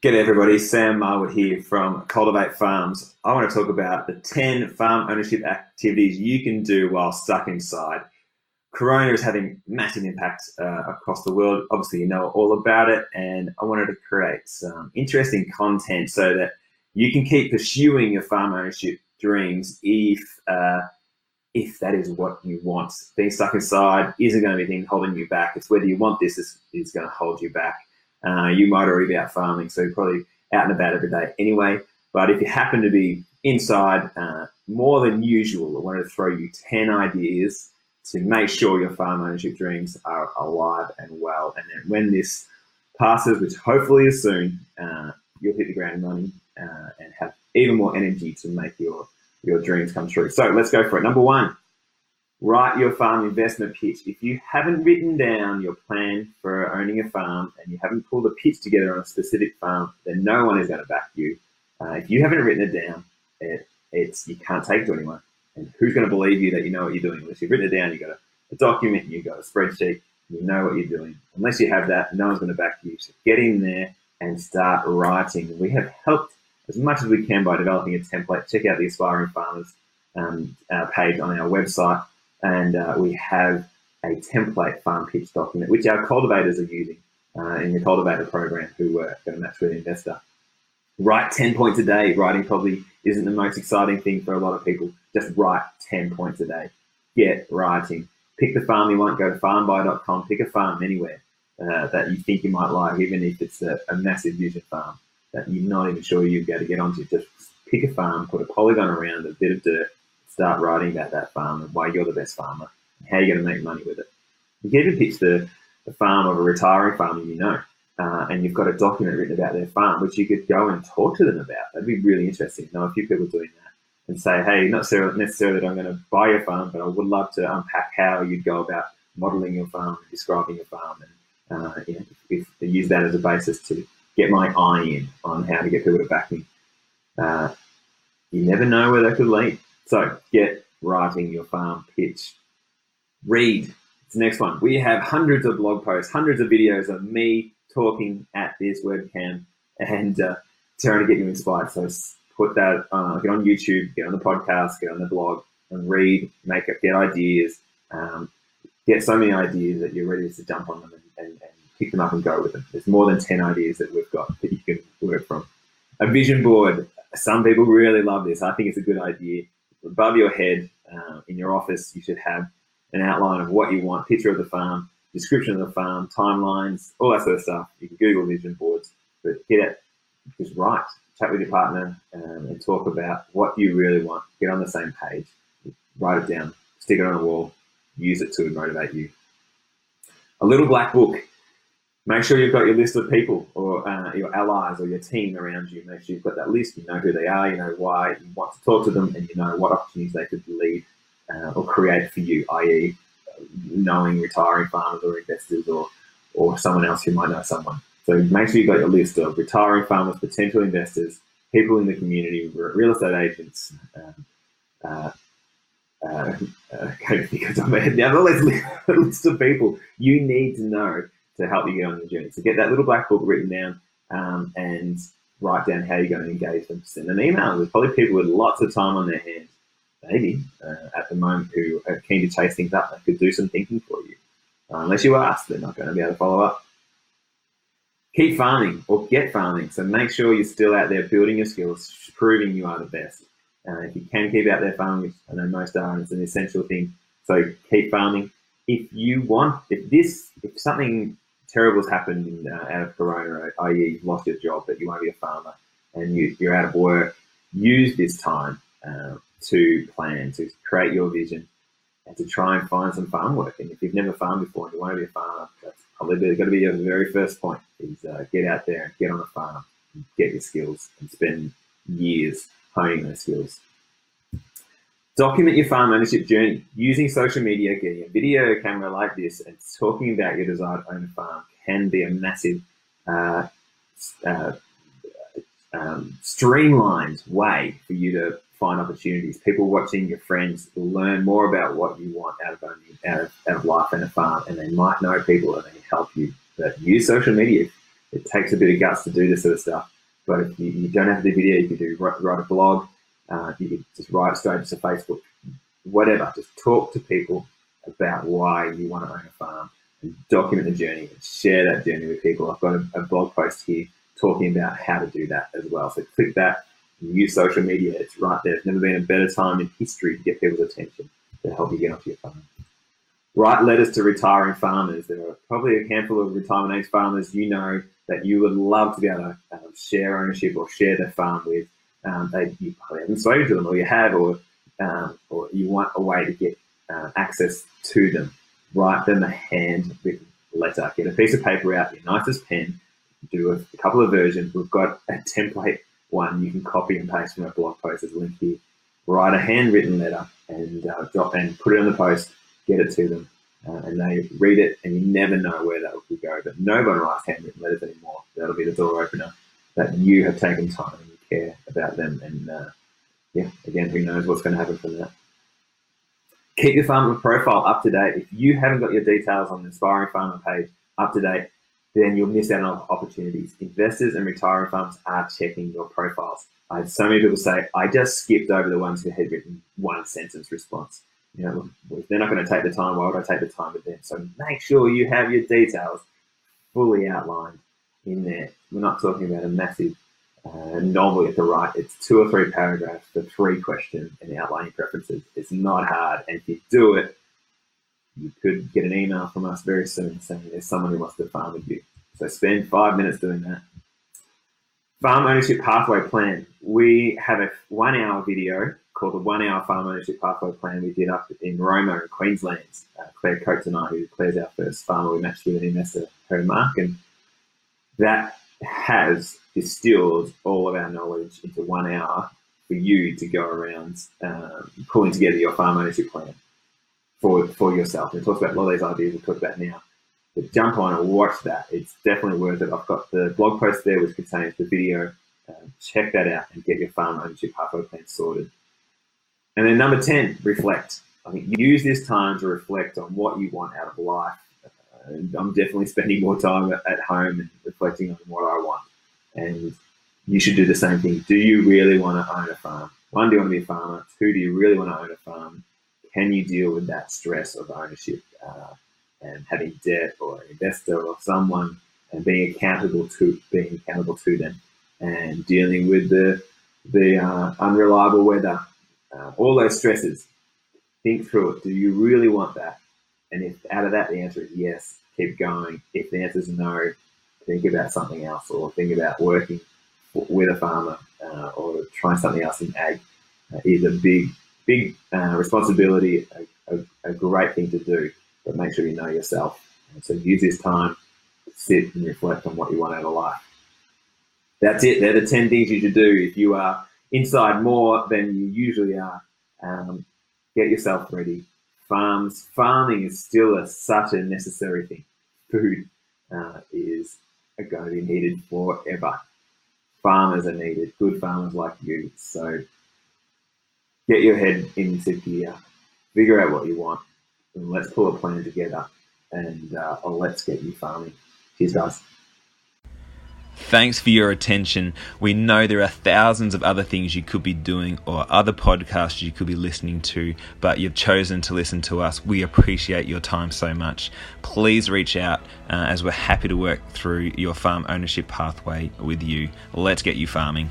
G'day everybody, Sam Marwood here from Cultivate Farms. I want to talk about the 10 farm ownership activities you can do while stuck inside. Corona is having massive impact uh, across the world. Obviously, you know all about it, and I wanted to create some interesting content so that you can keep pursuing your farm ownership dreams if uh, if that is what you want. Being stuck inside isn't going to be the thing holding you back. It's whether you want this is, is going to hold you back. Uh, you might already be out farming, so you're probably out and about every day anyway. But if you happen to be inside uh, more than usual, I wanted to throw you 10 ideas to make sure your farm ownership dreams are alive and well. And then when this passes, which hopefully is soon, uh, you'll hit the ground running uh, and have even more energy to make your, your dreams come true. So let's go for it. Number one, write your farm investment pitch. If you haven't written down your plan for owning a farm and you haven't pulled a pitch together on a specific farm, then no one is going to back you. Uh, if you haven't written it down, it, it's you can't take it to anyone. And who's going to believe you that you know what you're doing? Unless you've written it down, you've got a, a document, you've got a spreadsheet, you know what you're doing. Unless you have that, no one's going to back you. So get in there and start writing. We have helped as much as we can by developing a template. Check out the Aspiring Farmers um, uh, page on our website and uh, we have a template farm pitch document, which our cultivators are using uh, in the cultivator program who are going to match with investor. Write 10 points a day. Writing probably isn't the most exciting thing for a lot of people. Just write 10 points a day. Get writing. Pick the farm you want. Go to farmbuy.com. Pick a farm anywhere uh, that you think you might like, even if it's a, a massive vision farm that you're not even sure you'll be able to get onto. Just pick a farm, put a polygon around, a bit of dirt, start writing about that farm and why you're the best farmer, how you're going to make money with it. You can even pitch the, the farm of a retiring farmer you know, uh, and you've got a document written about their farm, which you could go and talk to them about. That'd be really interesting. Know a few people doing that and say, hey, not necessarily that I'm going to buy your farm, but I would love to unpack how you'd go about modeling your farm, and describing your farm, and uh, you know, if, if use that as a basis to get my eye in on how to get people to back me. Uh, you never know where that could lead. So get writing your farm pitch. Read. It's the next one. We have hundreds of blog posts, hundreds of videos of me talking at this webcam and uh, trying to get you inspired. So put that, uh, get on YouTube, get on the podcast, get on the blog, and read, make up, get ideas, um, get so many ideas that you're ready to jump on them and, and, and pick them up and go with them. There's more than 10 ideas that we've got that you can work from. A vision board. Some people really love this. I think it's a good idea above your head uh, in your office, you should have an outline of what you want, picture of the farm, description of the farm, timelines, all that sort of stuff. You can Google vision boards, but get it, just write, chat with your partner um, and talk about what you really want. Get on the same page, write it down, stick it on a wall, use it to motivate you. A little black book make sure you've got your list of people or uh, your allies or your team around you. Make sure you've got that list. You know who they are. You know why you want to talk to them, and you know what opportunities they could lead uh, or create for you. I.e., knowing retiring farmers or investors or or someone else who might know someone. So make sure you've got your list of retiring farmers, potential investors, people in the community, real estate agents. Um, uh, uh, I'm now the list, list of people you need to know to help you get on your journey. So get that little black book written down um, and write down how you're going to engage them. Send an email. There's probably people with lots of time on their hands, maybe uh, at the moment, who are keen to chase things up. They could do some thinking for you. Uh, unless you ask, they're not going to be able to follow up. Keep farming or get farming. So make sure you're still out there building your skills, proving you are the best. Uh, if you can keep out there farming, I know most are, it's an essential thing. So keep farming. If you want, if this, if something terrible has happened uh, out of Corona, i.e., you've lost your job, but you want to be a farmer and you, are out of work, use this time uh, to plan, to create your vision, and to try and find some farm work. And if you've never farmed before and you want to be a farmer, that's probably going to be your very first point: is uh, get out there get on a farm, get your skills, and spend years honing those skills. Document your farm ownership journey using social media, getting a video camera like this, and talking about your desire to own a farm can be a massive, uh, uh, um, streamlined way for you to find opportunities. People watching your friends learn more about what you want out of owning, out of, out of life and a farm, and they might know people and they can help you. But use social media. It takes a bit of guts to do this sort of stuff. But if you, you don't have to do video, you can do write, write a blog. Uh, you can just write straight to Facebook, whatever. Just talk to people about why you want to own a farm and document the journey and share that journey with people. I've got a, a blog post here talking about how to do that as well. So click that, use social media. It's right there. There's never been a better time in history to get people's attention to help you get onto your farm. Write letters to retiring farmers. There are probably a handful of retirement age farmers you know that you would love to be able to um, share ownership or share their farm with. Um, they, you probably haven't spoken to them, or you have, or um, or you want a way to get uh, access to them. Write them a handwritten letter. Get a piece of paper out, your nicest pen. Do a, a couple of versions. We've got a template one you can copy and paste from a blog post as a link here. Write a handwritten letter and uh, drop and put it in the post. Get it to them uh, and they read it, and you never know where that will go. But no one writes handwritten letters anymore. That'll be the door opener that you have taken time care about them. And uh, yeah, again, who knows what's going to happen from that. Keep your farmer profile up to date. If you haven't got your details on the Aspiring Farmer page up to date, then you'll miss out on opportunities. Investors and retiring farms are checking your profiles. I had so many people say, I just skipped over the ones who had written one sentence response you know, if they're not going to take the time, why would I take the time with them? So make sure you have your details fully outlined in there. We're not talking about a massive uh, you have to write. It's two or three paragraphs for three questions and outlining preferences. It's not hard. And if you do it, you could get an email from us very soon saying there's someone who wants to farm with you. So spend five minutes doing that. Farm ownership pathway plan. We have a one hour video called the One Hour Farm Ownership Pathway Plan we did up in Roma in Queensland. Uh, Claire Coates and I, who Claire's our first farmer, we matched with an investor, her Mark, and that has distilled all of our knowledge into one hour for you to go around um, pulling together your farm ownership plan for for yourself. And it talks about a lot of these ideas we talked about now. But jump on and watch that. It's definitely worth it. I've got the blog post there which contains the video. Uh, check that out and get your farm ownership pathway plan sorted. And then number 10, reflect. I think use this time to reflect on what you want out of life. Uh, I'm definitely spending more time at home and reflecting on what I want. And you should do the same thing. Do you really want to own a farm? One, do you want to be a farmer? Two, do you really want to own a farm? Can you deal with that stress of ownership uh, and having debt or an investor or someone and being accountable to being accountable to them and dealing with the the uh, unreliable weather uh, all those stresses, think through it. Do you really want that? And if out of that the answer is yes, keep going. If the answer is no, think about something else or think about working with a farmer uh, or trying something else in ag uh, is a big, big uh, responsibility, a, a, a, great thing to do, but make sure you know yourself. And so use this time sit and reflect on what you want out of life. That's it. They're the 10 things you should do if you are inside more than you usually are. Um, get yourself ready. Farms, farming is still a, such a necessary thing. Food uh, is going to be needed forever. Farmers are needed, good farmers like you. So get your head into gear, figure out what you want, and let's pull a plan together and uh, let's get you farming. Cheers, guys. Thanks for your attention. We know there are thousands of other things you could be doing or other podcasts you could be listening to, but you've chosen to listen to us. We appreciate your time so much. Please reach out uh, as we're happy to work through your farm ownership pathway with you. Let's get you farming.